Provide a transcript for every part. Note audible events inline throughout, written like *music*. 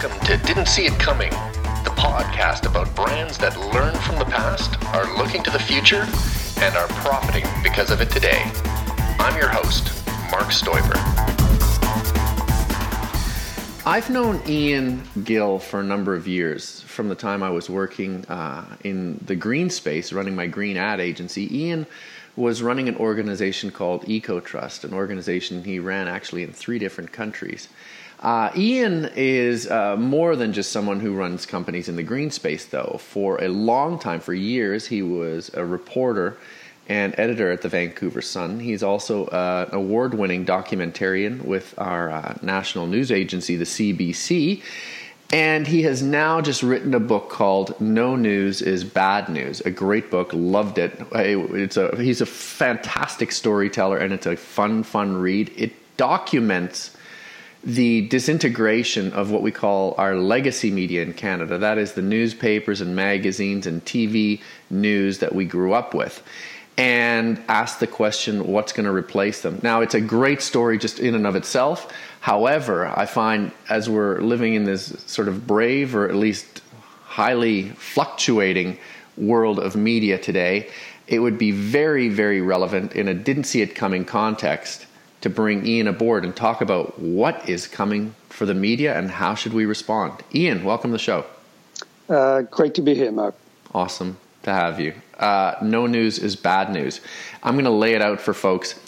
Welcome to Didn't See It Coming, the podcast about brands that learn from the past, are looking to the future, and are profiting because of it today. I'm your host, Mark Stoiber. I've known Ian Gill for a number of years. From the time I was working uh, in the green space, running my green ad agency, Ian was running an organization called EcoTrust, an organization he ran actually in three different countries. Uh, Ian is uh, more than just someone who runs companies in the green space, though. For a long time, for years, he was a reporter and editor at the Vancouver Sun. He's also uh, an award winning documentarian with our uh, national news agency, the CBC. And he has now just written a book called No News is Bad News. A great book, loved it. It's a, he's a fantastic storyteller and it's a fun, fun read. It documents the disintegration of what we call our legacy media in Canada. That is the newspapers and magazines and TV news that we grew up with. And ask the question, what's going to replace them? Now, it's a great story just in and of itself. However, I find as we're living in this sort of brave or at least highly fluctuating world of media today, it would be very, very relevant in a didn't see it coming context to bring Ian aboard and talk about what is coming for the media and how should we respond. Ian, welcome to the show. Uh, great to be here, Mark. Awesome to have you. Uh, no news is bad news. I'm going to lay it out for folks.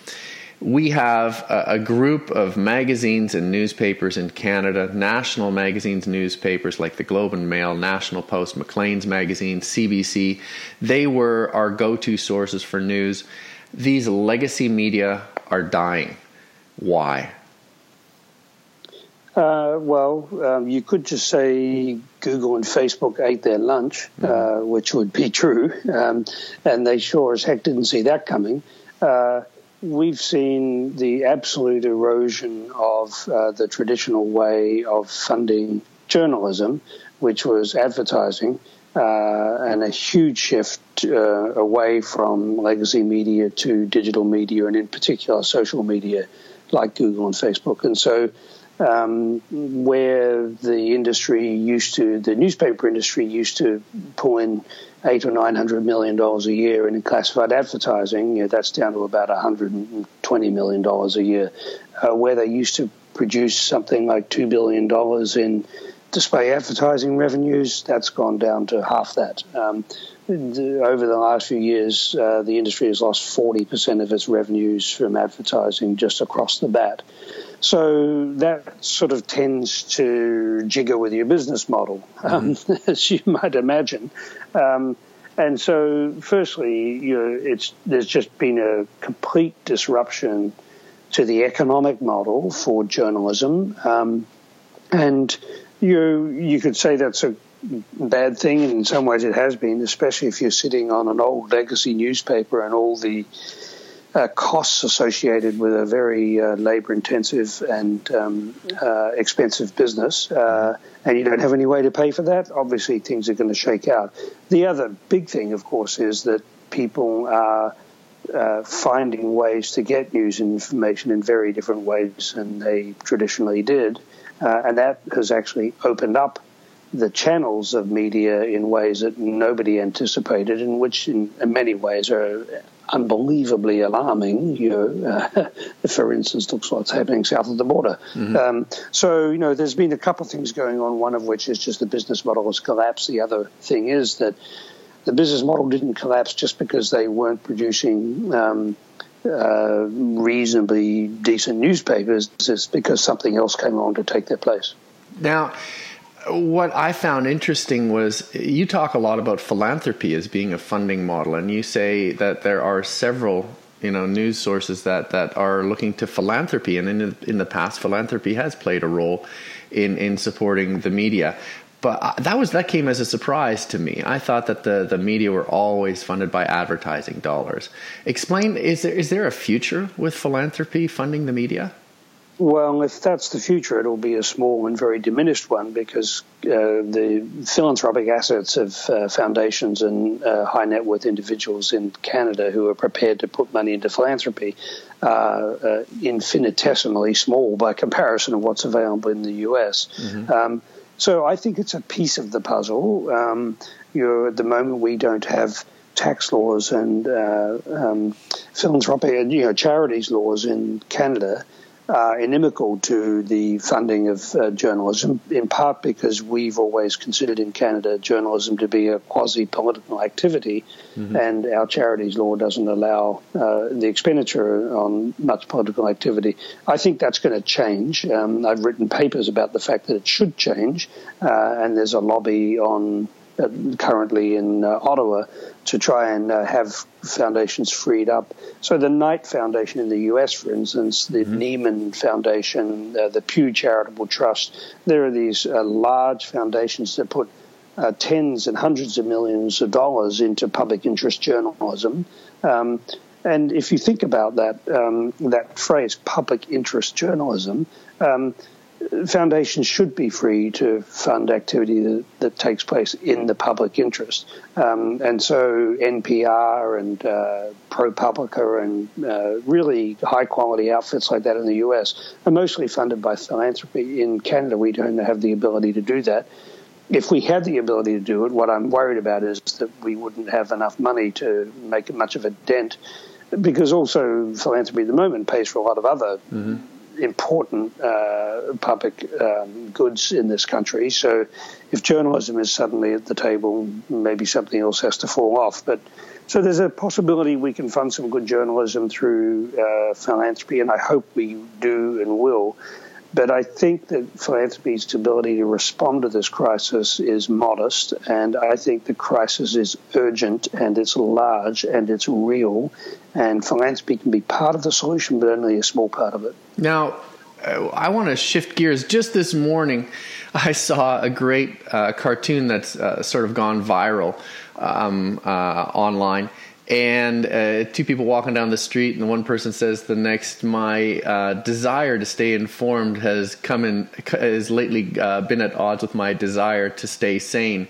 We have a, a, group of magazines and newspapers in Canada, national magazines, newspapers like the Globe and Mail, National Post, Maclean's Magazine, CBC. They were our go to sources for news. These legacy media are dying. Why? Uh, well, um, you could just say Google and Facebook ate their lunch, mm-hmm. uh, which would be *laughs* true, um, and they sure as heck didn't see that coming. Uh, we've seen the absolute erosion of uh, the traditional way of funding journalism, which was advertising, uh, and a huge shift uh, away from legacy media to digital media, and in particular social media like Google and Facebook. And so, um, where the industry used to, the newspaper industry used to pull in eight or nine hundred million dollars a year in classified advertising, you know, that's down to about hundred and twenty million dollars a year. Uh, where they used to produce something like two billion dollars in display advertising revenues, that's gone down to half that. Um, over the last few years, uh, the industry has lost 40% of its revenues from advertising just across the bat. So that sort of tends to jigger with your business model, um, mm-hmm. *laughs* as you might imagine. Um, and so, firstly, you know, it's there's just been a complete disruption to the economic model for journalism, um, and you you could say that's a bad thing, and in some ways it has been, especially if you're sitting on an old legacy newspaper and all the uh, costs associated with a very uh, labor intensive and um, uh, expensive business, uh, and you don't have any way to pay for that, obviously things are going to shake out. The other big thing, of course, is that people are uh, finding ways to get news and information in very different ways than they traditionally did. Uh, and that has actually opened up the channels of media in ways that nobody anticipated, and which in, in many ways are unbelievably alarming. You know, uh, *laughs* for instance, looks what's happening south of the border. Mm-hmm. Um, so, you know, there's been a couple of things going on. One of which is just the business model has collapsed. The other thing is that the business model didn't collapse just because they weren't producing. Um, uh, reasonably decent newspapers is because something else came along to take their place. Now, what I found interesting was you talk a lot about philanthropy as being a funding model, and you say that there are several you know news sources that that are looking to philanthropy, and in the, in the past, philanthropy has played a role in in supporting the media. But that was that came as a surprise to me. I thought that the, the media were always funded by advertising dollars. Explain is there is there a future with philanthropy funding the media? Well, if that's the future, it'll be a small and very diminished one because uh, the philanthropic assets of uh, foundations and uh, high net worth individuals in Canada who are prepared to put money into philanthropy are uh, infinitesimally small by comparison of what's available in the US. Mm-hmm. Um, So I think it's a piece of the puzzle. Um, you know, at the moment we don't have tax laws and uh, um, philanthropic and you know charities laws in Canada uh, inimical to the funding of uh, journalism, in part because we've always considered in Canada journalism to be a quasi political activity, mm-hmm. and our charities law doesn't allow uh, the expenditure on much political activity. I think that's going to change. Um, I've written papers about the fact that it should change, uh, and there's a lobby on currently in uh, Ottawa to try and uh, have foundations freed up. So the Knight Foundation in the U.S., for instance, the mm-hmm. Nieman Foundation, uh, the Pew Charitable Trust, there are these uh, large foundations that put uh, tens and hundreds of millions of dollars into public interest journalism. Um, and if you think about that, um, that phrase, public interest journalism, um, foundations should be free to fund activity that, that takes place in the public interest. Um, and so NPR and uh, ProPublica and uh, really high quality outfits like that in the US are mostly funded by philanthropy. In Canada, we don't have the ability to do that. If we had the ability to do it, what I'm worried about is that we wouldn't have enough money to make much of a dent because also philanthropy at the moment pays for a lot of other mm-hmm important uh, public um, goods in this country. So if journalism is suddenly at the table, maybe something else has to fall off. But so there's a possibility we can fund some good journalism through uh, philanthropy, and I hope we do and will. But I think that philanthropy's ability to respond to this crisis is modest, and I think the crisis is urgent and it's large and it's real, and philanthropy can be part of the solution, but only a small part of it. Now, uh, I want to shift gears. Just this morning, *laughs* I saw a great uh, cartoon that's uh, sort of gone viral um, uh, online and uh, two people walking down the street, and one person says, "The next, my uh, desire to stay informed has come in has lately been at odds with my desire to stay sane."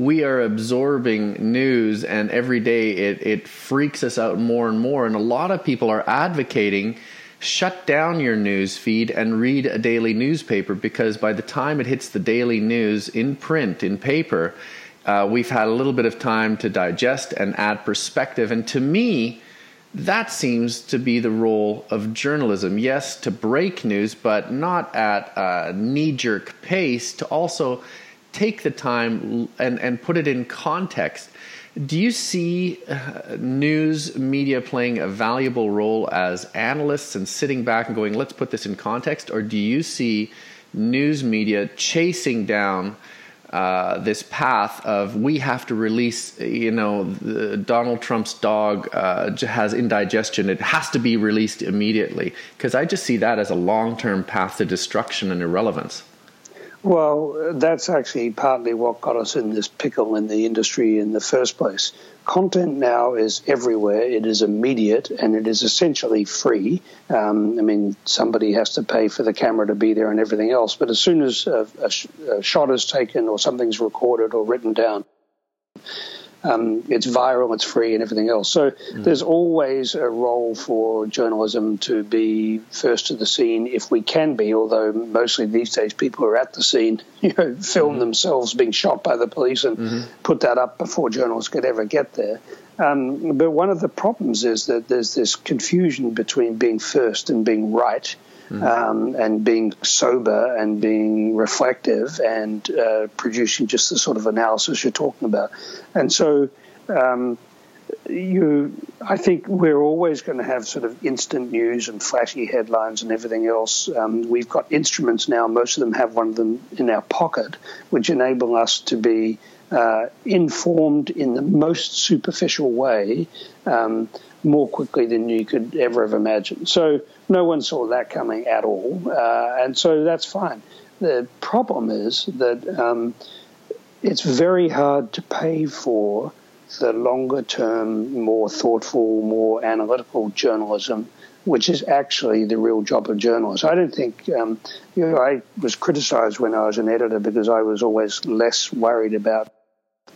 We are absorbing news, and every day it it freaks us out more and more. And a lot of people are advocating shut down your news feed and read a daily newspaper because by the time it hits the daily news in print in paper uh, we've had a little bit of time to digest and add perspective. And to me, that seems to be the role of journalism. Yes, to break news, but not at a knee jerk pace, to also take the time and, and put it in context. Do you see uh, news media playing a valuable role as analysts and sitting back and going, let's put this in context? Or do you see news media chasing down uh, this path of we have to release, you know, Donald Trump's dog uh, has indigestion. It has to be released immediately. Because I just see that as a long term path to destruction and irrelevance. Well, that's actually partly what got us in this pickle in the industry in the first place. Content now is everywhere. It is immediate and it is essentially free. Um, I mean, somebody has to pay for the camera to be there and everything else, but as soon as a, a, a shot is taken or something's recorded or written down, um, it's viral, it's free, and everything else. So mm. there's always a role for journalism to be first to the scene if we can be. Although mostly these days people are at the scene, *laughs* you know, film mm. themselves being shot by the police and mm-hmm. put that up before journalists could ever get there. Um, but one of the problems is that there's this confusion between being first and being right mm. um, and being sober and being reflective and uh, producing just the sort of analysis you're talking about. And so, um, you, I think we're always going to have sort of instant news and flashy headlines and everything else. Um, we've got instruments now; most of them have one of them in our pocket, which enable us to be uh, informed in the most superficial way um, more quickly than you could ever have imagined. So no one saw that coming at all, uh, and so that's fine. The problem is that um, it's very hard to pay for the longer term, more thoughtful, more analytical journalism which is actually the real job of journalists. I don't think, um, you know, I was criticized when I was an editor because I was always less worried about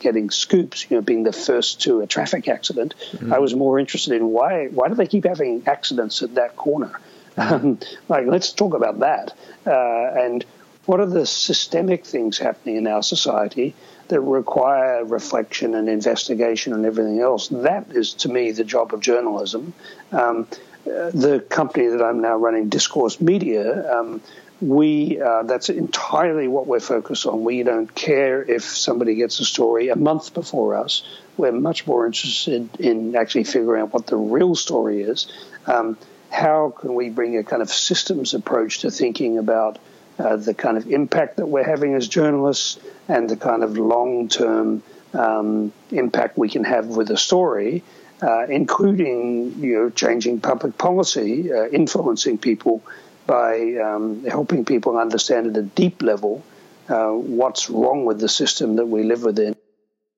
getting scoops, you know, being the first to a traffic accident. Mm-hmm. I was more interested in why why do they keep having accidents at that corner? Mm-hmm. Like, let's talk about that. Uh, and what are the systemic things happening in our society that require reflection and investigation and everything else. That is, to me, the job of journalism. Um, uh, the company that I'm now running, Discourse Media, um, we uh, that's entirely what we're focused on. We don't care if somebody gets a story a month before us. We're much more interested in actually figuring out what the real story is. Um, how can we bring a kind of systems approach to thinking about uh, the kind of impact that we're having as journalists and the kind of long term um, impact we can have with a story, uh, including you know changing public policy, uh, influencing people by um, helping people understand at a deep level uh, what's wrong with the system that we live within.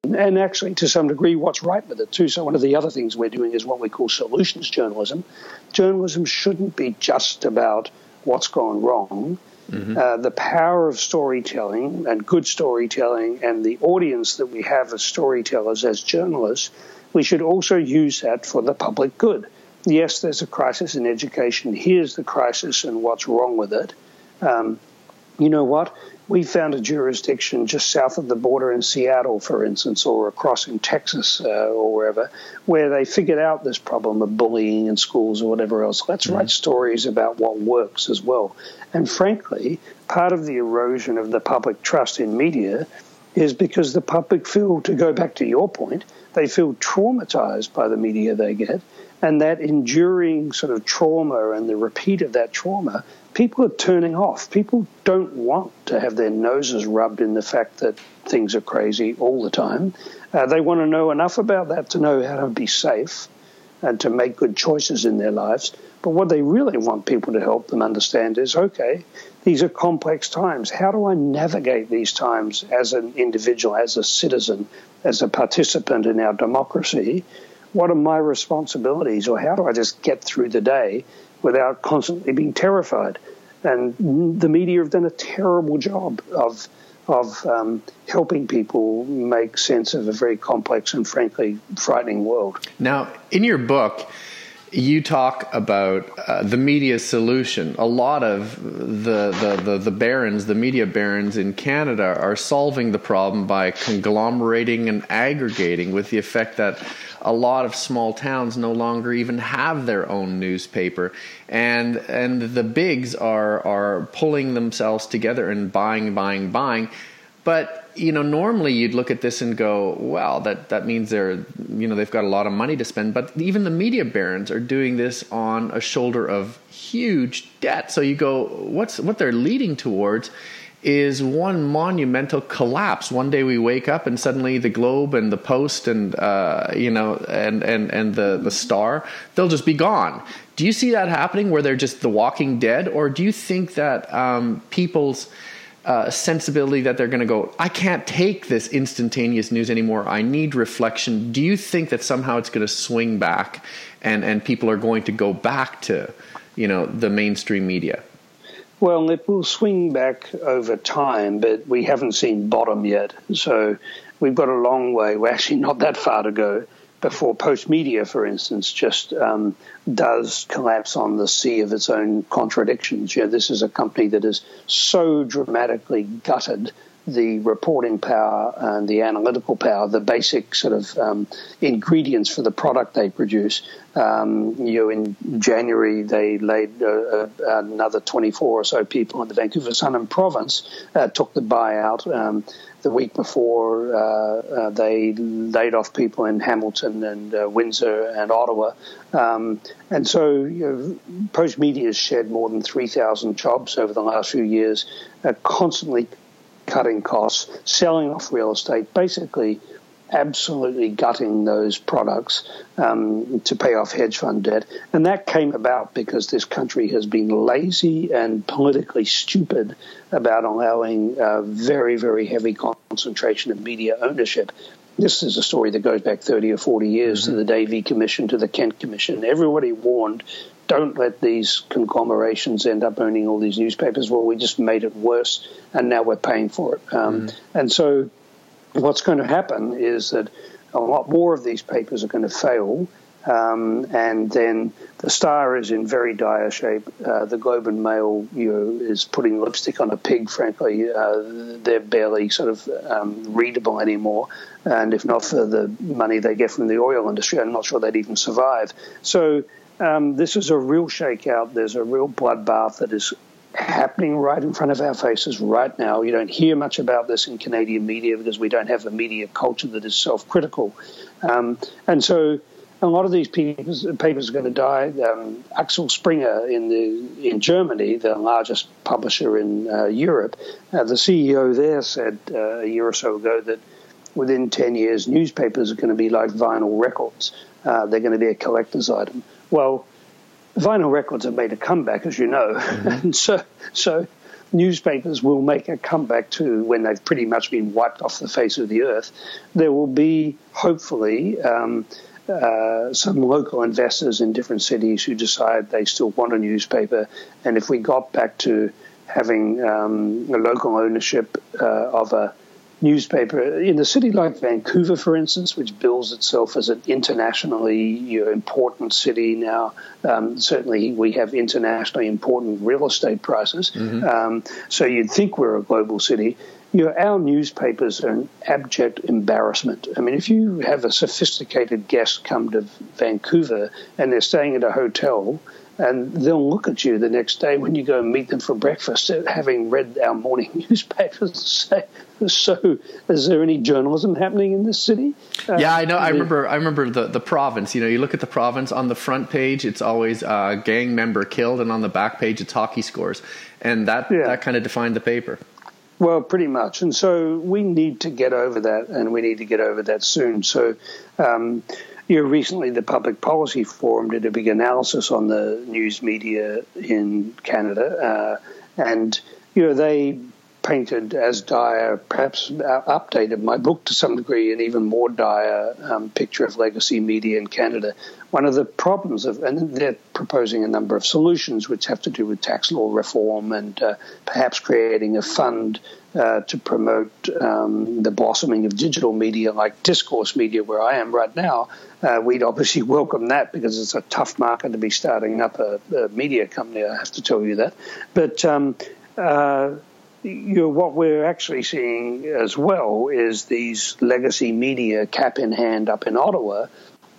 And actually, to some degree, what's right with it too. So, one of the other things we're doing is what we call solutions journalism. Journalism shouldn't be just about what's gone wrong Mm-hmm. Uh, the power of storytelling and good storytelling and the audience that we have as storytellers, as journalists, we should also use that for the public good. Yes, there's a crisis in education. Here's the crisis and what's wrong with it. Um, you know what? we found a jurisdiction just south of the border in Seattle, for instance, or across in Texas uh, or wherever, where they figured out this problem of bullying in schools or whatever else. Let's mm-hmm. write stories about what works as well. And frankly, part of the erosion of the public trust in media is because the public feel, to go back to your point, they feel traumatized by the media they get. And that enduring sort of trauma and the repeat of that trauma people are turning off. People don't want to have their noses rubbed in the fact that things are crazy all the time. Uh, they want to know enough about that to know how to be safe and to make good choices in their lives. But what they really want people to help them understand is okay, these are complex times. How do I navigate these times as an individual, as a citizen, as a participant in our democracy? What are my responsibilities, or how do I just get through the day without constantly being terrified. And the media have done a terrible job of of um, helping people make sense of a very complex and frankly frightening world. Now, in your book, you talk about uh, the media solution. A lot of the, the, the, the, barons, the media barons in Canada, are solving the problem by conglomerating and aggregating with the effect that a lot of small towns no longer even have their own newspaper, and and the bigs are are pulling themselves together and buying, buying, buying. But you know, normally you'd look at this and go, "Well, that that means they're you know they've got a lot of money to spend." But even the media barons are doing this on a shoulder of huge debt. So you go, "What's what they're leading towards?" Is one monumental collapse. One day we wake up and suddenly the Globe and the Post and uh, you know and and and the the Star they'll just be gone. Do you see that happening where they're just the Walking Dead, or do you think that um, people's uh, sensibility that they're going to go, I can't take this instantaneous news anymore. I need reflection. Do you think that somehow it's going to swing back, and and people are going to go back to, you know, the mainstream media? Well, it will swing back over time, but we haven't seen bottom yet. So we've got a long way. We're actually not that far to go before Postmedia, for instance, just um, does collapse on the sea of its own contradictions. You know, this is a company that is so dramatically gutted the reporting power and the analytical power, the basic sort of um, ingredients for the product they produce. Um, you know, in January they laid uh, uh, another 24 or so people in the Vancouver Sun and Province uh, took the buyout. Um, the week before, uh, uh, they laid off people in Hamilton and uh, Windsor and Ottawa. Um, and so, you know, Postmedia has shed more than 3,000 jobs over the last few years, constantly cutting costs, selling off real estate, basically absolutely gutting those products um, to pay off hedge fund debt. And that came about because this country has been lazy and politically stupid about allowing a very, very heavy concentration of media ownership. This is a story that goes back 30 or 40 years mm-hmm. to the Davey Commission, to the Kent Commission. Everybody warned don't let these conglomerations end up owning all these newspapers. Well, we just made it worse, and now we're paying for it. Um, mm. And so, what's going to happen is that a lot more of these papers are going to fail. Um, and then the Star is in very dire shape. Uh, the Globe and Mail you know, is putting lipstick on a pig, frankly. Uh, they're barely sort of um, readable anymore. And if not for the money they get from the oil industry, I'm not sure they'd even survive. So um, this is a real shakeout. There's a real bloodbath that is happening right in front of our faces right now. You don't hear much about this in Canadian media because we don't have a media culture that is self critical. Um, and so a lot of these papers, papers are going to die. Um, Axel Springer in the in Germany, the largest publisher in uh, Europe, uh, the CEO there said uh, a year or so ago that within 10 years, newspapers are going to be like vinyl records. Uh, they're going to be a collector's item. Well, vinyl records have made a comeback, as you know, mm-hmm. and *laughs* so so newspapers will make a comeback too when they've pretty much been wiped off the face of the earth. There will be hopefully. Um, uh, some local investors in different cities who decide they still want a newspaper, and if we got back to having um, a local ownership uh, of a newspaper in a city like Vancouver, for instance, which bills itself as an internationally you know, important city now. Um, certainly, we have internationally important real estate prices. Mm-hmm. Um, so you'd think we're a global city. You know, our newspapers are an abject embarrassment. I mean, if you have a sophisticated guest come to Vancouver and they're staying at a hotel and they'll look at you the next day when you go and meet them for breakfast, having read our morning *laughs* newspapers, and say, "So, is there any journalism happening in this city?" Uh, yeah, I know. I remember. I remember the the province. You know, you look at the province on the front page; it's always uh, gang member killed, and on the back page, it's hockey scores, and that yeah. that kind of defined the paper. Well, pretty much, and so we need to get over that, and we need to get over that soon. So. Um, you know, recently the Public Policy Forum did a big analysis on the news media in Canada, uh, and you know they painted as dire, perhaps updated my book to some degree, an even more dire um, picture of legacy media in Canada. One of the problems of, and they're proposing a number of solutions which have to do with tax law reform and uh, perhaps creating a fund uh, to promote um, the blossoming of digital media like discourse media, where I am right now. Uh, we'd obviously *laughs* welcome that because it's a tough market to be starting up a, a media company. I have to tell you that, but. Um, uh, you know, what we're actually seeing as well is these legacy media cap in hand up in Ottawa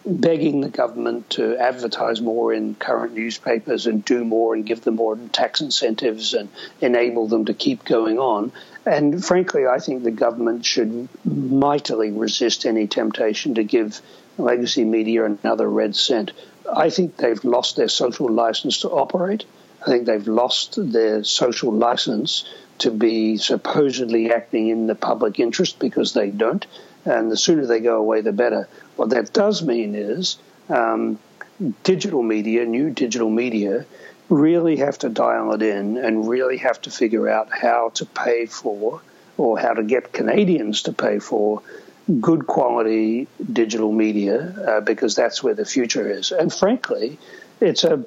begging the government to advertise more in current newspapers and do more and give them more tax incentives and enable them to keep going on. And frankly, I think the government should mightily resist any temptation to give legacy media another red cent. I think they've lost their social license to operate. I think they've lost their social license to be supposedly acting in the public interest because they don't. And the sooner they go away, the better. What that does mean is um, digital media, new digital media, really have to dial it in and really have to figure out how to pay for or how to get Canadians to pay for good quality digital media uh, because that's where the future is. And frankly, it's a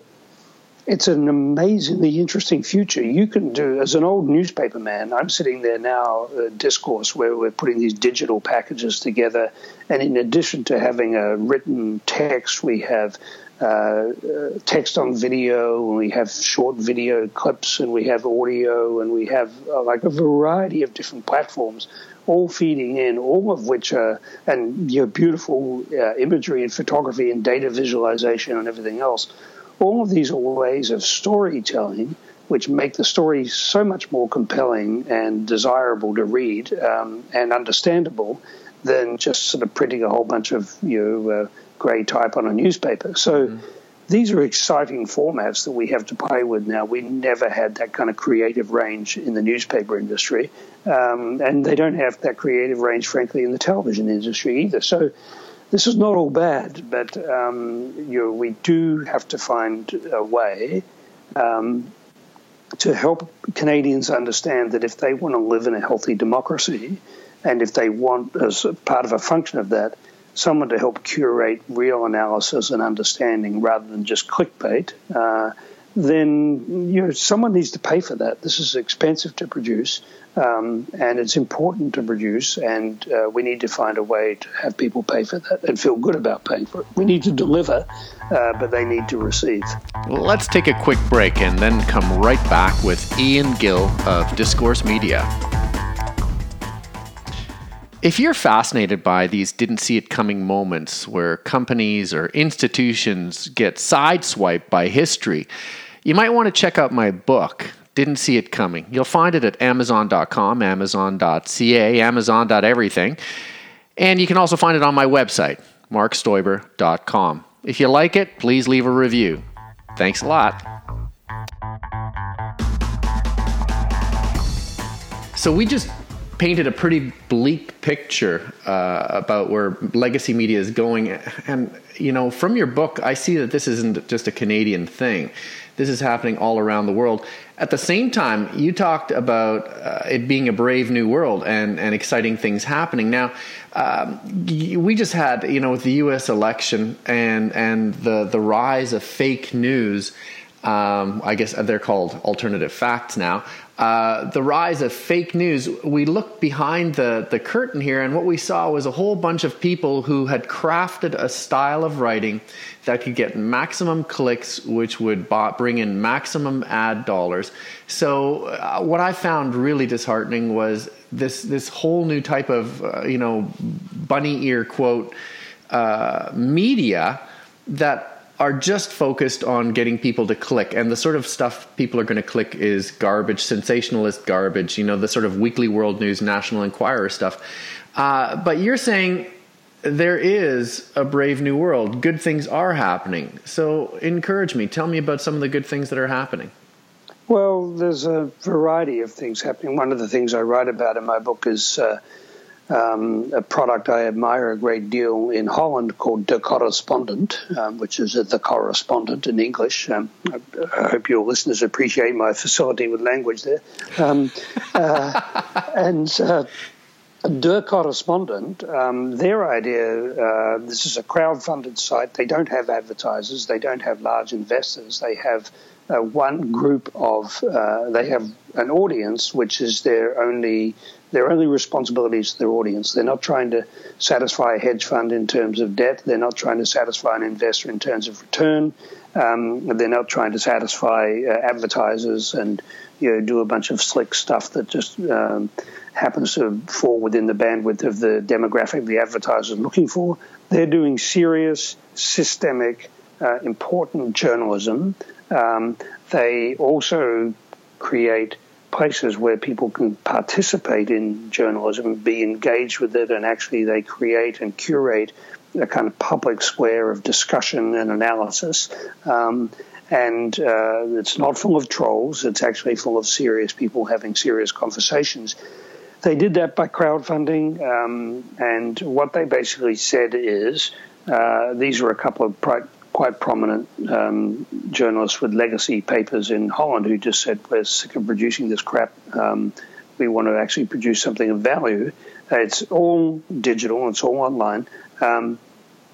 it's an amazingly interesting future. You can do, as an old newspaper man, I'm sitting there now, uh, discourse, where we're putting these digital packages together. And in addition to having a written text, we have uh, uh, text on video, and we have short video clips, and we have audio, and we have uh, like a variety of different platforms all feeding in, all of which are, and your beautiful uh, imagery and photography and data visualization and everything else all of these are ways of storytelling which make the story so much more compelling and desirable to read um, and understandable than just sort of printing a whole bunch of you know, uh, grey type on a newspaper. So mm-hmm. these are exciting formats that we have to play with now. We never had that kind of creative range in the newspaper industry, um, and they don't have that creative range, frankly, in the television industry either. So this is not all bad, but um, you know, we do have to find a way um, to help Canadians understand that if they want to live in a healthy democracy, and if they want, as part of a function of that, someone to help curate real analysis and understanding rather than just clickbait, uh, then you know someone needs to pay for that. This is expensive to produce, um, and it's important to produce, and uh, we need to find a way to have people pay for that and feel good about paying for it. We need to deliver, uh, but they need to receive. Let's take a quick break and then come right back with Ian Gill of Discourse Media. If you're fascinated by these didn't see it coming moments where companies or institutions get sideswiped by history, you might want to check out my book, Didn't See It Coming. You'll find it at amazon.com, amazon.ca, amazon.everything. And you can also find it on my website, markstoiber.com. If you like it, please leave a review. Thanks a lot. So we just painted a pretty bleak picture uh, about where legacy media is going. And, you know, from your book, I see that this isn't just a Canadian thing. This is happening all around the world. At the same time, you talked about uh, it being a brave new world and, and exciting things happening. Now, um, we just had, you know, with the U.S. election and and the the rise of fake news. Um, I guess they're called alternative facts now. Uh, the rise of fake news, we looked behind the, the curtain here, and what we saw was a whole bunch of people who had crafted a style of writing that could get maximum clicks, which would bring in maximum ad dollars. So, uh, what I found really disheartening was this this whole new type of uh, you know bunny ear quote uh, media that are just focused on getting people to click. And the sort of stuff people are going to click is garbage sensationalist garbage you know the sort of weekly world news national enquirer stuff. Uh, but you're saying there is a brave new world. Good things are happening. So encourage me. Tell me about some of the good things that are happening. Well there's a variety of things happening. One of the things i write about in my book is uh, um, a product I admire a great deal in Holland called De Correspondent, um, which is The Correspondent in English. Um, I, I, hope your listeners appreciate my facility with language there. Um, uh, *laughs* and uh, De Correspondent, um, their idea uh, this is a crowd-funded site. They don't have advertisers, they don't have large investors, they have uh, one group of uh, they have an audience which is their only their only responsibility is to their audience. They're not trying to satisfy a hedge fund in terms of debt. They're not trying to satisfy an investor in terms of return. Um, they're not trying to satisfy uh, advertisers and you know do a bunch of slick stuff that just um, happens to fall within the bandwidth of the demographic the advertiser is looking for. They're doing serious, systemic, uh, important journalism. Um, they also create places where people can participate in journalism, be engaged with it, and actually they create and curate a kind of public square of discussion and analysis. Um, and uh, it's not full of trolls, it's actually full of serious people having serious conversations. They did that by crowdfunding, um, and what they basically said is uh, these are a couple of quite prominent um, journalists with legacy papers in Holland who just said, We're sick of producing this crap. Um, we want to actually produce something of value. It's all digital, it's all online. Um,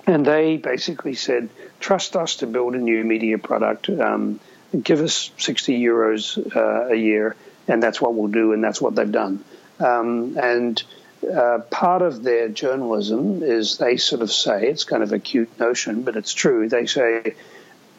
and they basically said, Trust us to build a new media product. Um, give us 60 euros uh, a year, and that's what we'll do, and that's what they've done. Um, and uh, part of their journalism is they sort of say it's kind of a cute notion, but it's true. They say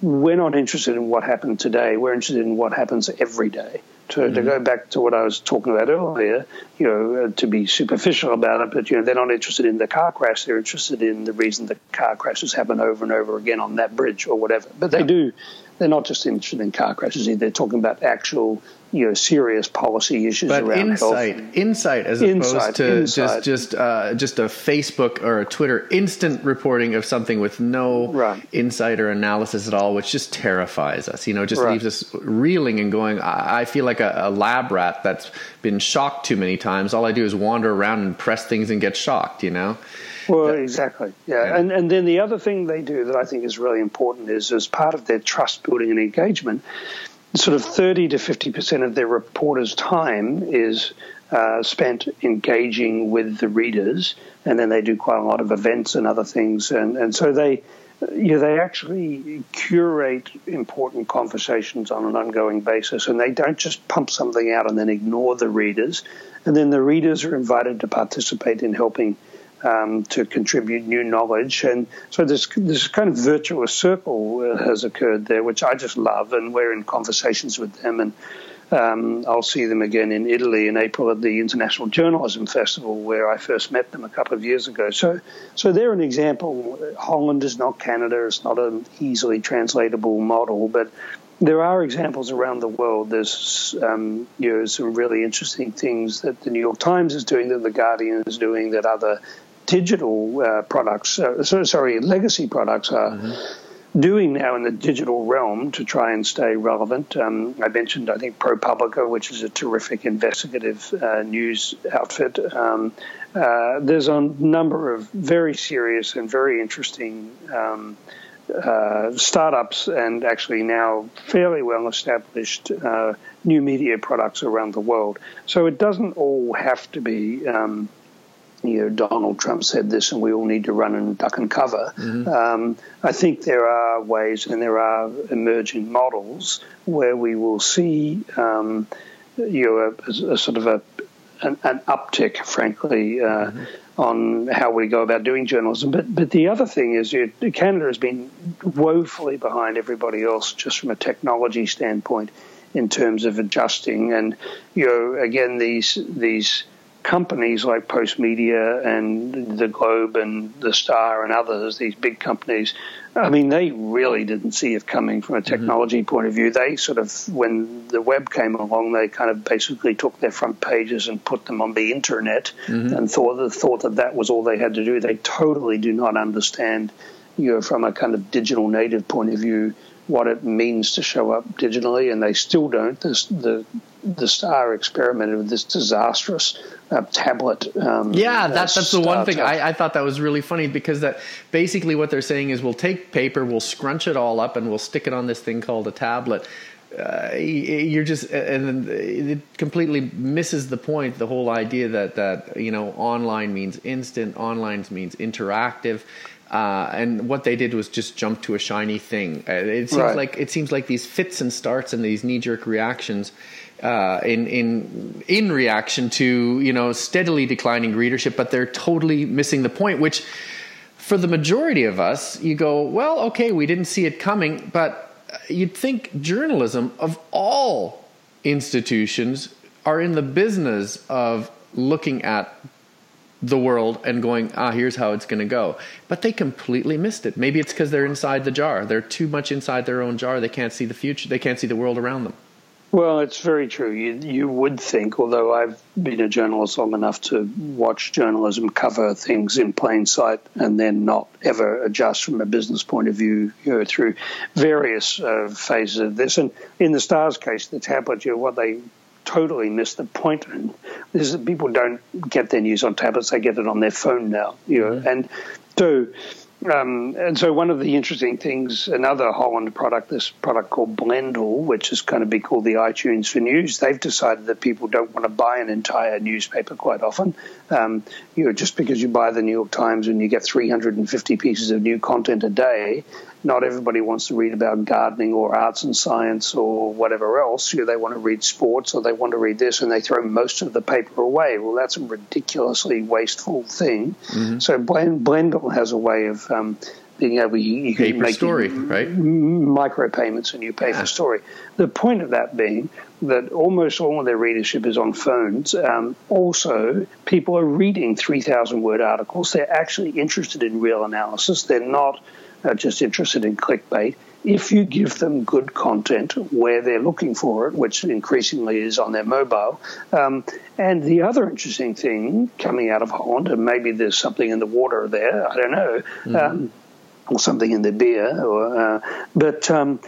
we're not interested in what happened today. We're interested in what happens every day. To, mm-hmm. to go back to what I was talking about earlier, you know, uh, to be superficial about it, but you know, they're not interested in the car crash. They're interested in the reason the car crashes happen over and over again on that bridge or whatever. But they do. They're not just interested in car crashes. either. They're talking about actual you know serious policy issues but around insight, health. Insight, as insight, opposed to insight. just just uh, just a Facebook or a Twitter instant reporting of something with no right. insight or analysis at all, which just terrifies us. You know, just right. leaves us reeling and going. I, I feel like a, a, lab rat that's been shocked too many times. All I do is wander around and press things and get shocked. You know. Well, exactly. Yeah. yeah. And, and then the other thing they do that I think is really important is as part of their trust building and engagement, sort of 30 to 50% of their reporters' time is uh, spent engaging with the readers, and then they do quite a lot of events and other things. And, and so they you know, they actually curate important conversations on an ongoing basis, and they don't just pump something out and then ignore the readers. And then the readers are invited to participate in helping um, to contribute new knowledge. And so this this kind of virtuous circle uh, has occurred there, which I just love. And we're in conversations with them, and um, I'll see them again in Italy in April at the International Journalism Festival, where I first met them a couple of years ago. So, so they're an example. Holland is not Canada; it's not an easily translatable model, but there are examples around the world. There's um, you know some really interesting things that the New York Times is doing, that the Guardian is doing, that other digital uh, products, uh, sorry, legacy products are mm-hmm. doing now in the digital realm to try and stay relevant. Um, I mentioned, I think, ProPublica, which is a terrific investigative uh, news outfit. Um, uh, there's a number of very serious and very interesting. Um, uh, startups and actually now fairly well established uh, new media products around the world. So it doesn't all have to be um, you know, Donald Trump said this, and we all need to run and duck and cover. Mm-hmm. Um, I think there are ways, and there are emerging models where we will see, um, you know, a, a, sort of a an, an uptick, frankly, uh, mm-hmm. on how we go about doing journalism. But but the other thing is, you Canada has been woefully behind everybody else, just from a technology standpoint, in terms of adjusting. And you know, again, these these companies like Postmedia and the Globe and the Star and others, these big companies, I mean, they really didn't see it coming from a mm-hmm. technology mm-hmm. point of view. They sort of, when the web came along, they kind of basically took their front pages and put them on the internet mm-hmm. and thought that, thought that that was all they had to do. They totally do not understand, you know, from a kind of digital native point of view, what it means to show up digitally, and they still don't. This, the the Star experimented with this disastrous uh, tablet. Um, yeah, that, that's the one thing I, I, thought that was really funny because that basically what they're saying is we'll take paper, we'll scrunch it all up, and we'll stick it on this thing called a tablet. Uh, you're just and it completely misses the point. The whole idea that that you know online means instant, online means interactive. Uh, and what they did was just jump to a shiny thing. Uh, it seems right. like it seems like these fits and starts and these knee jerk reactions uh, in in in reaction to you know steadily declining readership, but they're totally missing the point. Which, for the majority of us, you go, well, okay, we didn't see it coming, but you'd think journalism of all institutions are in the business of looking at the world and going, ah, here's how it's going to go. But they completely missed it. Maybe it's because they're inside the jar. They're too much inside their own jar. They can't see the future. They can't see the world around them. Well, it's very true. You, you would think, although I've been a journalist long enough to watch journalism cover things in plain sight and then not ever adjust from a business point of view you know, through various uh, phases of this. And in the Stars case, the tablet, you know, what they totally missed the point is that people don't get their news on tablets; they get it on their phone now. You know, mm-hmm. and so um, and so one of the interesting things, another Holland product, this product called Blendle, which is going to be called the iTunes for News, they've decided that people don't want to buy an entire newspaper quite often. Um, you know, just because you buy the New York Times and you get 350 pieces of new content a day, not everybody wants to read about gardening or arts and science or whatever else. You know, they want to read sports or they want to read this, and they throw most of the paper away. Well, that's a ridiculously wasteful thing. Mm-hmm. So Blend, Blendle has a way of um, being able you, you can make story, right? Micropayments and you pay yeah. for story. The point of that being that almost all of their readership is on phones. Um, also, people are reading 3,000 word articles. They're actually interested in real analysis. They're not are just interested in clickbait. If you give them good content where they're looking for it, which increasingly is on their mobile, um, and the other interesting thing coming out of Holland, and maybe there's something in the water there, I don't know, mm-hmm. um, or something in the beer, or, uh, but um,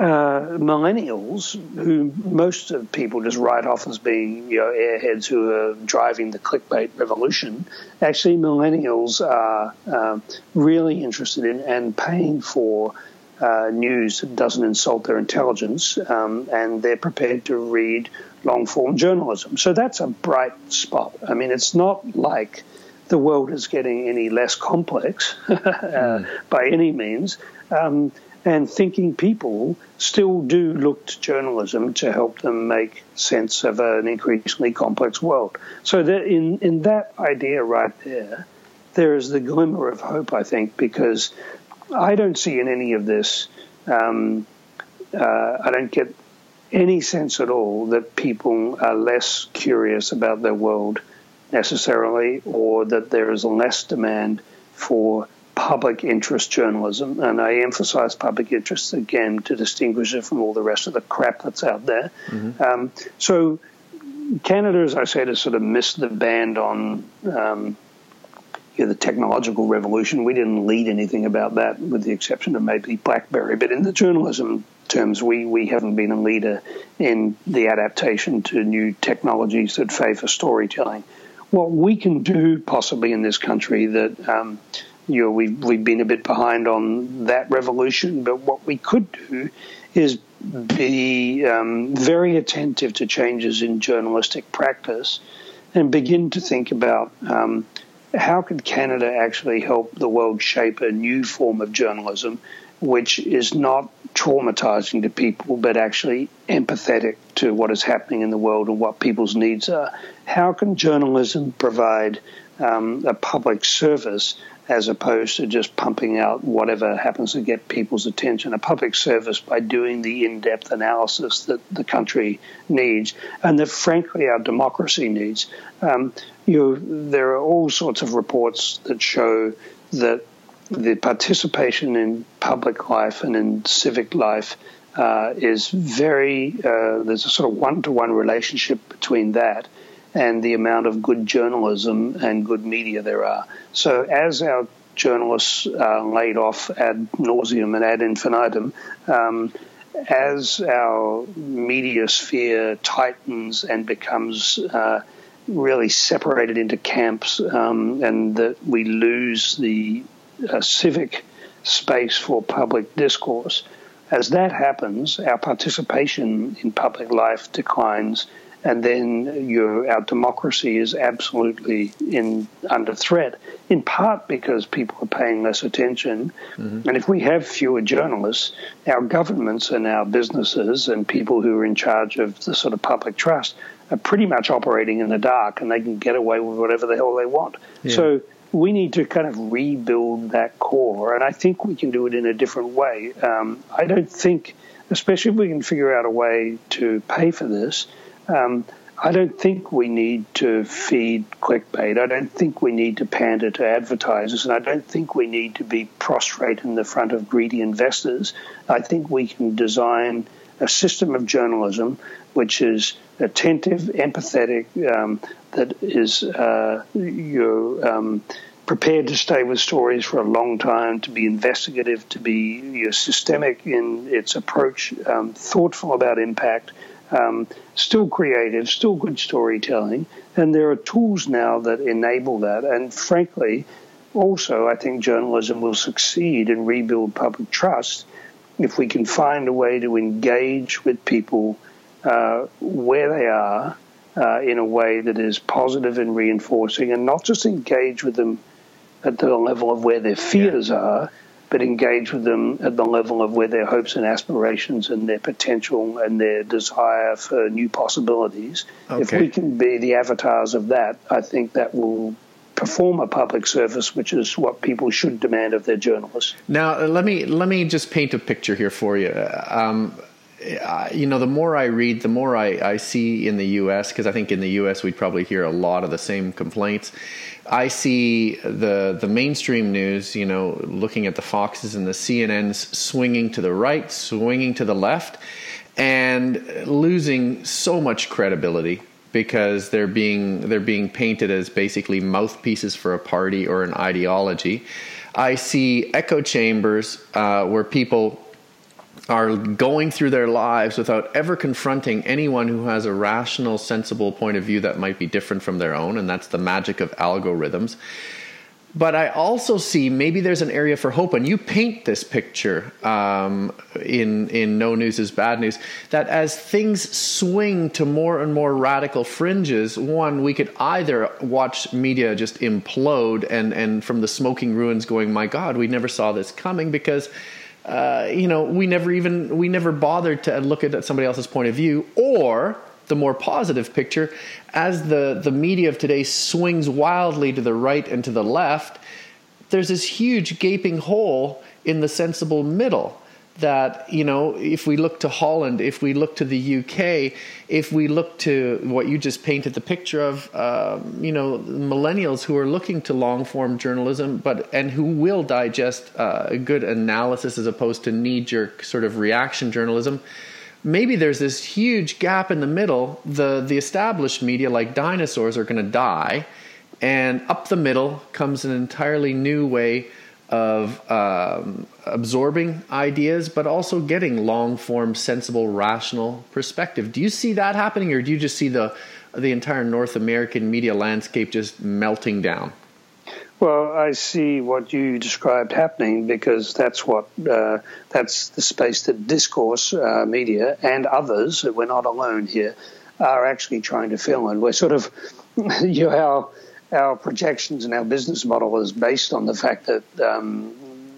uh, millennials, who most of people just write off as being you know airheads who are driving the clickbait revolution, actually millennials are uh, really interested in and paying for uh, news that doesn't insult their intelligence, um, and they're prepared to read long form journalism. So that's a bright spot. I mean, it's not like the world is getting any less complex *laughs* mm. by any means. Um, and thinking people still do look to journalism to help them make sense of an increasingly complex world. So that in, in that idea right there, there is the glimmer of hope, I think, because I don't see in any of this, um, uh, I don't get any sense at all that people are less curious about their world necessarily, or that there is less demand for public interest journalism. And I emphasize public interest again to distinguish it from all the rest of the crap that's out there. Mm-hmm. Um, so Canada, as I said, has sort of missed the band on. Um, you know, the technological revolution. We didn't lead anything about that, with the exception of maybe BlackBerry. But in the journalism terms, we, we haven't been a leader in the adaptation to new technologies that favour storytelling what we can do possibly in this country that um, you know we've we've been a bit behind on that revolution, but what we could do is be um, very attentive to changes in journalistic practice and begin to think about um, how could Canada actually help the world shape a new form of journalism which is not traumatizing to people, but actually empathetic to what is happening in the world and what people's needs are. How can journalism provide um, a public service as opposed to just pumping out whatever happens to get people's attention? A public service by doing the in depth analysis that the country needs and that, frankly, our democracy needs. Um, you, there are all sorts of reports that show that the participation in public life and in civic life uh, is very, uh, there's a sort of one to one relationship between that and the amount of good journalism and good media there are. So as our journalists are laid off ad nauseum and ad infinitum, um, as our media sphere tightens and becomes uh, really separated into camps, um, and that we lose the a civic space for public discourse. As that happens, our participation in public life declines, and then your, our democracy is absolutely in under threat. In part because people are paying less attention, mm-hmm. and if we have fewer journalists, our governments and our businesses and people who are in charge of the sort of public trust are pretty much operating in the dark, and they can get away with whatever the hell they want. Yeah. So we need to kind of rebuild that core, and I think we can do it in a different way. Um, I don't think, especially if we can figure out a way to pay for this, um, I don't think we need to feed clickbait. I don't think we need to pander to advertisers, and I don't think we need to be prostrate in the front of greedy investors. I think we can design a system of journalism which is attentive, empathetic, um, that is uh, you um, prepared to stay with stories for a long time, to be investigative, to be you systemic in its approach, um, thoughtful about impact, um, still creative, still good storytelling. And there are tools now that enable that. And frankly, also, I think journalism will succeed and rebuild public trust if we can find a way to engage with people uh, where they are uh, in a way that is positive and reinforcing, and not just engage with them at the level of where their fears yeah. are, but engage with them at the level of where their hopes and aspirations and their potential and their desire for new possibilities. Okay. If we can be the avatars of that, I think that will perform a public service, which is what people should demand of their journalists. Now, let me let me just paint a picture here for you. Um, you know, the more I read, the more I, I see in the U.S. because I think in the U.S. we'd probably hear a lot of the same complaints. I see the the mainstream news, you know, looking at the Foxes and the CNNs swinging to the right, swinging to the left, and losing so much credibility because they're being they're being painted as basically mouthpieces for a party or an ideology. I see echo chambers uh, where people are going through their lives without ever confronting anyone who has a rational, sensible point of view that might be different from their own, and that's the magic of algorithms. but I also see maybe there's an area for hope, and you paint this picture um, in in No News is Bad News. That as things swing to more and more radical fringes, one we could either watch media just implode, and and from the smoking ruins, going, my God, we never saw this coming because. Uh, you know, we never even we never bothered to look at somebody else's point of view, or the more positive picture. As the, the media of today swings wildly to the right and to the left, there's this huge gaping hole in the sensible middle that you know if we look to Holland, if we look to the UK, if we look to what you just painted the picture of, um, you know, millennials who are looking to long form journalism, but and who will digest uh, a good analysis as opposed to knee jerk sort of reaction journalism maybe there's this huge gap in the middle. The the established media, like dinosaurs, are going to die, and up the middle comes an entirely new way of um, absorbing ideas, but also getting long form, sensible, rational perspective. Do you see that happening, or do you just see the the entire North American media landscape just melting down? Well, I see what you described happening because that's what uh, that's the space that discourse uh, media and others. We're not alone here. Are actually trying to fill, and we're sort of *laughs* you know, our our projections and our business model is based on the fact that um,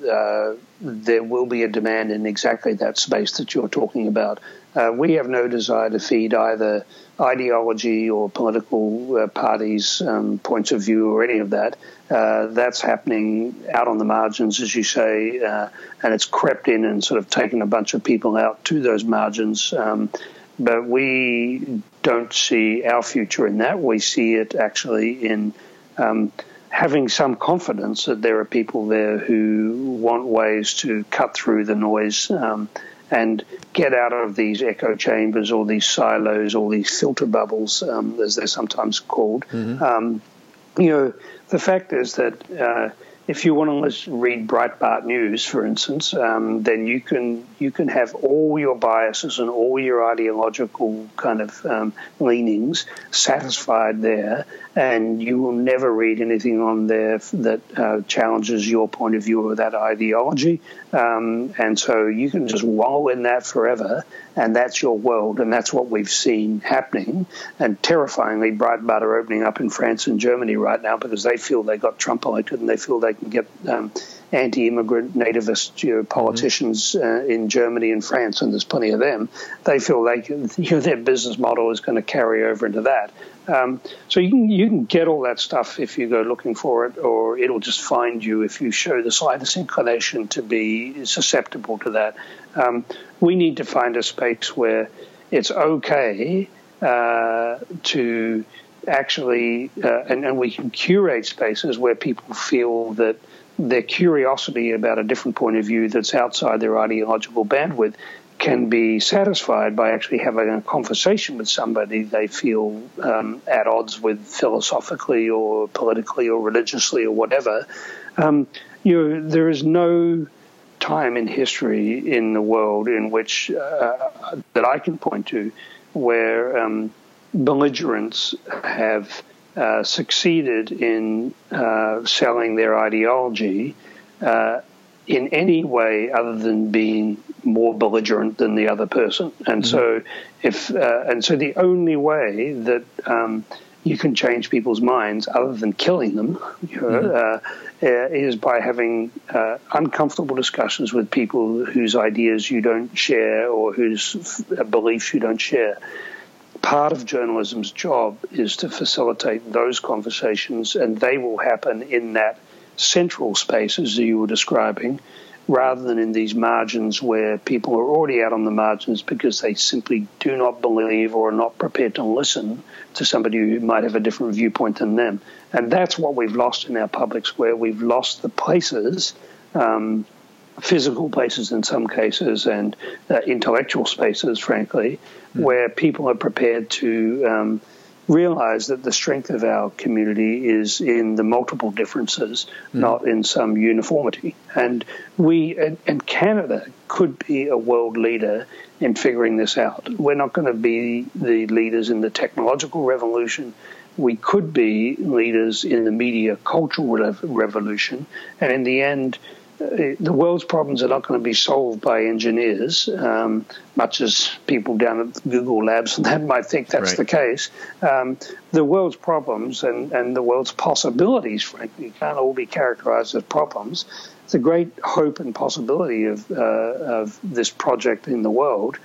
uh, there will be a demand in exactly that space that you're talking about. Uh, we have no desire to feed either ideology or political uh, parties' um, points of view or any of that. Uh, that's happening out on the margins, as you say, uh, and it's crept in and sort of taken a bunch of people out to those margins. Um, but we don't see our future in that. We see it actually in um, having some confidence that there are people there who want ways to cut through the noise um, and get out of these echo chambers or these silos or these filter bubbles, um, as they're sometimes called. Mm-hmm. Um, you know, the fact is that uh, if you want to read Breitbart News, for instance, um, then you can you can have all your biases and all your ideological kind of um, leanings satisfied there, and you will never read anything on there that uh, challenges your point of view or that ideology. Um, and so you can just wallow in that forever, and that's your world, and that's what we've seen happening. And terrifyingly, Breitbart are opening up in France and Germany right now because they feel they got Trump elected, and they feel they can get um, anti-immigrant nativist you know, politicians mm-hmm. uh, in Germany and France, and there's plenty of them. They feel can, you know, their business model is going to carry over into that. Um, so you can you can get all that stuff if you go looking for it, or it'll just find you if you show the slightest inclination to be susceptible to that. Um, we need to find a space where it's okay uh, to actually, uh, and, and we can curate spaces where people feel that their curiosity about a different point of view that's outside their ideological bandwidth can be satisfied by actually having a conversation with somebody they feel um, at odds with philosophically or politically or religiously or whatever. Um, you know, there is no time in history in the world in which uh, that I can point to where um, belligerents have uh, succeeded in uh, selling their ideology uh, in any way other than being more belligerent than the other person. And mm-hmm. so, if uh, and so, the only way that um, you can change people's minds, other than killing them, you know, mm-hmm. uh, is by having uh, uncomfortable discussions with people whose ideas you don't share or whose beliefs you don't share part of journalism's job is to facilitate those conversations, and they will happen in that central space as you were describing, rather than in these margins where people are already out on the margins because they simply do not believe or are not prepared to listen to somebody who might have a different viewpoint than them. And that's what we've lost in our public square. We've lost the places. Um, physical places in some cases and uh, intellectual spaces, frankly, mm. where people are prepared to um, realize that the strength of our community is in the multiple differences, mm. not in some uniformity. And we and, and Canada could be a world leader in figuring this out. We're not going to be the leaders in the technological revolution we could be leaders in the media cultural revolution, and in the end, the world's problems are not going to be solved by engineers, um, much as people down at Google Labs and *laughs* that might think that's right. the case. Um, the world's problems and, and the world's possibilities, frankly, can't all be characterized as problems. The great hope and possibility of, uh, of this project in the world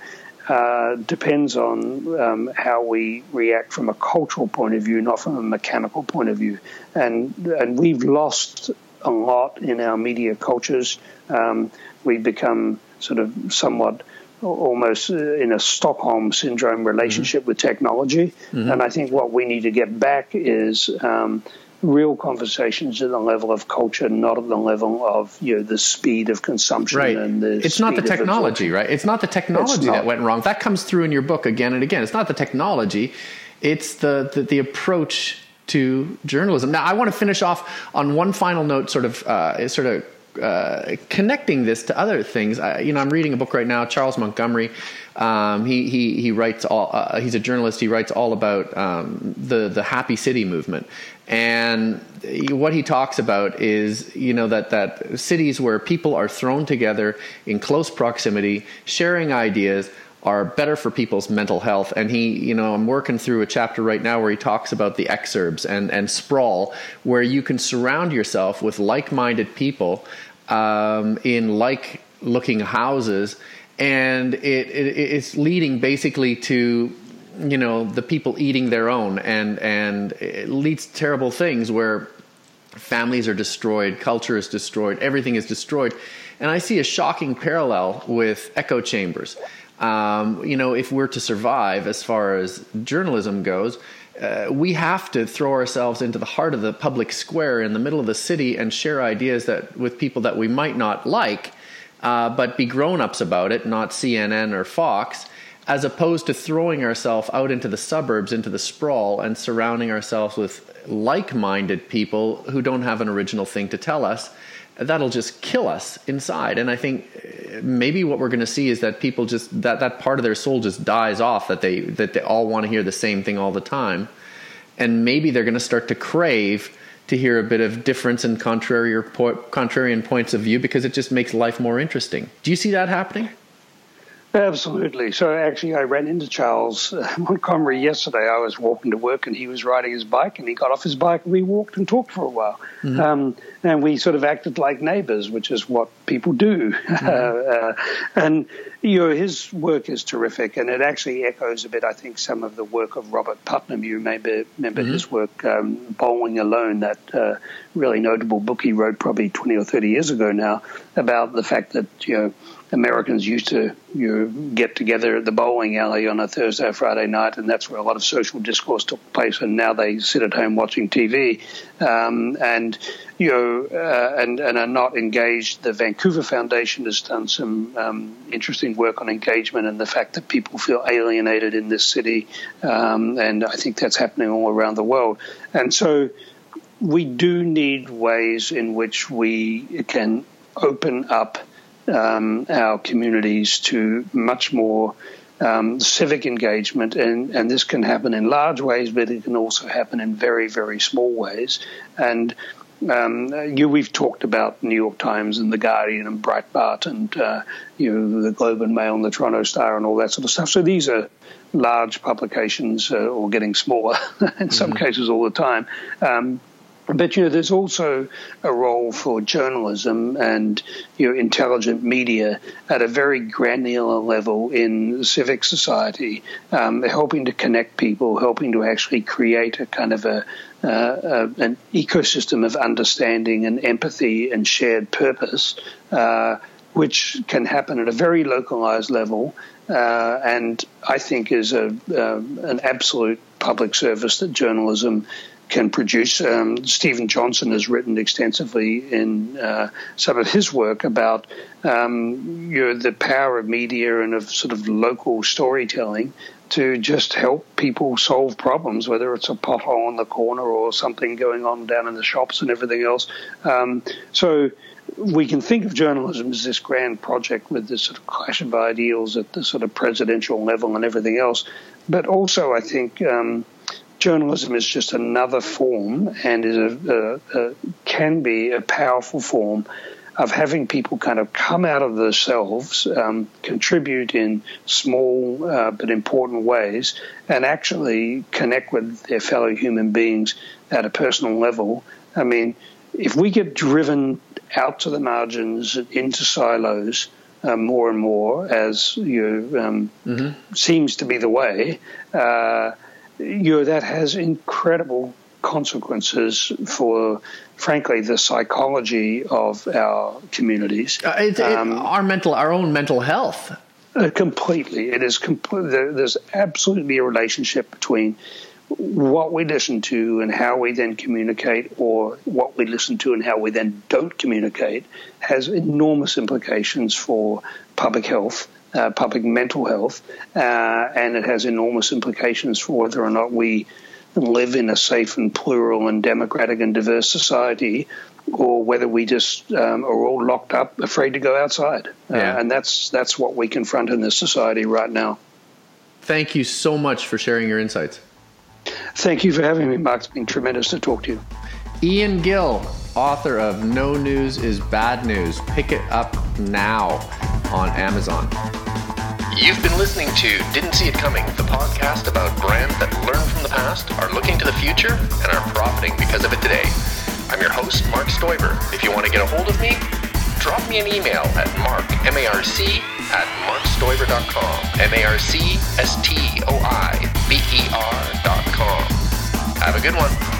uh, depends on um, how we react from a cultural point of view, not from a mechanical point of view. And and we've lost a lot in our media cultures. Um, we become sort of somewhat almost in a Stockholm syndrome relationship mm-hmm. with technology. Mm-hmm. And I think what we need to get back is um, real conversations at the level of culture, not at the level of you know the speed of consumption right. and the. It's not the technology, right? It's not the technology not. that went wrong. That comes through in your book again and again. It's not the technology; it's the the, the approach to journalism. Now, I want to finish off on one final note, sort of, uh, sort of. Uh, connecting this to other things, I, you know, I'm reading a book right now. Charles Montgomery, um, he he he writes all. Uh, he's a journalist. He writes all about um, the the happy city movement, and what he talks about is you know that that cities where people are thrown together in close proximity, sharing ideas are better for people's mental health. And he, you know, I'm working through a chapter right now where he talks about the exurbs and, and sprawl, where you can surround yourself with like minded people um, in like looking houses. And it, it, it's leading basically to you know the people eating their own and and it leads to terrible things where families are destroyed culture is destroyed everything is destroyed and i see a shocking parallel with echo chambers um, you know, if we're to survive as far as journalism goes, uh, we have to throw ourselves into the heart of the public square in the middle of the city and share ideas that with people that we might not like, uh, but be grown-ups about it, not CNN or Fox, as opposed to throwing ourselves out into the suburbs, into the sprawl, and surrounding ourselves with like-minded people who don't have an original thing to tell us that'll just kill us inside. And I think uh, maybe what we're going to see is that people just that that part of their soul just dies off that they that they all want to hear the same thing all the time, and maybe they're going to start to crave to hear a bit of difference and contrary or po- contrarian points of view because it just makes life more interesting. Do you see that happening? Absolutely. So actually, I ran into Charles uh, *laughs* Montgomery yesterday. I was walking to work, and he was riding his bike, and he got off his bike, and we walked and talked for a while, mm-hmm. um, and we sort of acted like neighbors, which is what people do. *laughs* Mm-hmm. uh, and you know, his work is terrific, and it actually echoes a bit, I think, some of the work of Robert Putnam. You may be, remember mm-hmm. his work, um, Bowling Alone, that uh, really notable book he wrote probably twenty or thirty years ago now about the fact that you know Americans used to you get together at the bowling alley on a Thursday or Friday night, and that's where a lot of social discourse took place. And now they sit at home watching TV, um, and you know, uh, and and are not engaged. The Vancouver Foundation has done some um, interesting work on engagement and the fact that people feel alienated in this city, um, and I think that's happening all around the world. And so, we do need ways in which we can open up um, our communities to much more um, civic engagement, and, and this can happen in large ways, but it can also happen in very, very small ways. And um, you, we've talked about New York Times and the Guardian and Breitbart and uh, you know the Globe and Mail and the Toronto Star and all that sort of stuff. So these are large publications, uh, or getting smaller *laughs* in some mm-hmm. cases all the time. Um, but you know, there's also a role for journalism and you know, intelligent media at a very granular level in civic society, um, helping to connect people, helping to actually create a kind of a, uh, uh, an ecosystem of understanding and empathy and shared purpose, uh, which can happen at a very localized level, uh, and I think is a uh, an absolute public service that journalism can produce. Um, Steven Johnson has written extensively in uh, some of his work about um, you know, the power of media and of sort of local storytelling to just help people solve problems, whether it's a pothole in the corner or something going on down in the shops and everything else. Um, so we can think of journalism as this grand project with this sort of clash of ideals at the sort of presidential level and everything else. But also, I think um, journalism is just another form and is a, a, a, can be a powerful form of having people kind of come out of themselves, um, contribute in small uh, but important ways, and actually connect with their fellow human beings at a personal level. I mean, if we get driven out to the margins, into silos, uh, more and more, as you um, mm-hmm. seems to be the way, uh, you know, that has incredible consequences for, frankly, the psychology of our communities. Uh, it, it, um, our mental, our own mental health. Uh, completely, it is. Compl- there, there's absolutely a relationship between what we listen to and how we then communicate, or what we listen to and how we then don't communicate, has enormous implications for public health, uh, public mental health, uh, and it has enormous implications for whether or not we live in a safe and plural and democratic and diverse society, or whether we just um, are all locked up, afraid to go outside. Uh, yeah. Uh, and that's that's what we confront in this society right now. Thank you so much for sharing your insights. Thank you for having me, Marc. It's been tremendous to talk to you. Ian Gill, author of No News is Bad News. Pick it up now on Amazon. You've been listening to Didn't See It Coming, the podcast about brands that learn from the past, are looking to the future, and are profiting because of it today. I'm your host, Marc Stoiber. If you want to get a hold of me, drop me an email at marc, M-A-R-C, at marcstoiber.com, M-A-R-C-S-T-O-I-B-E-R dot com. Have a good one.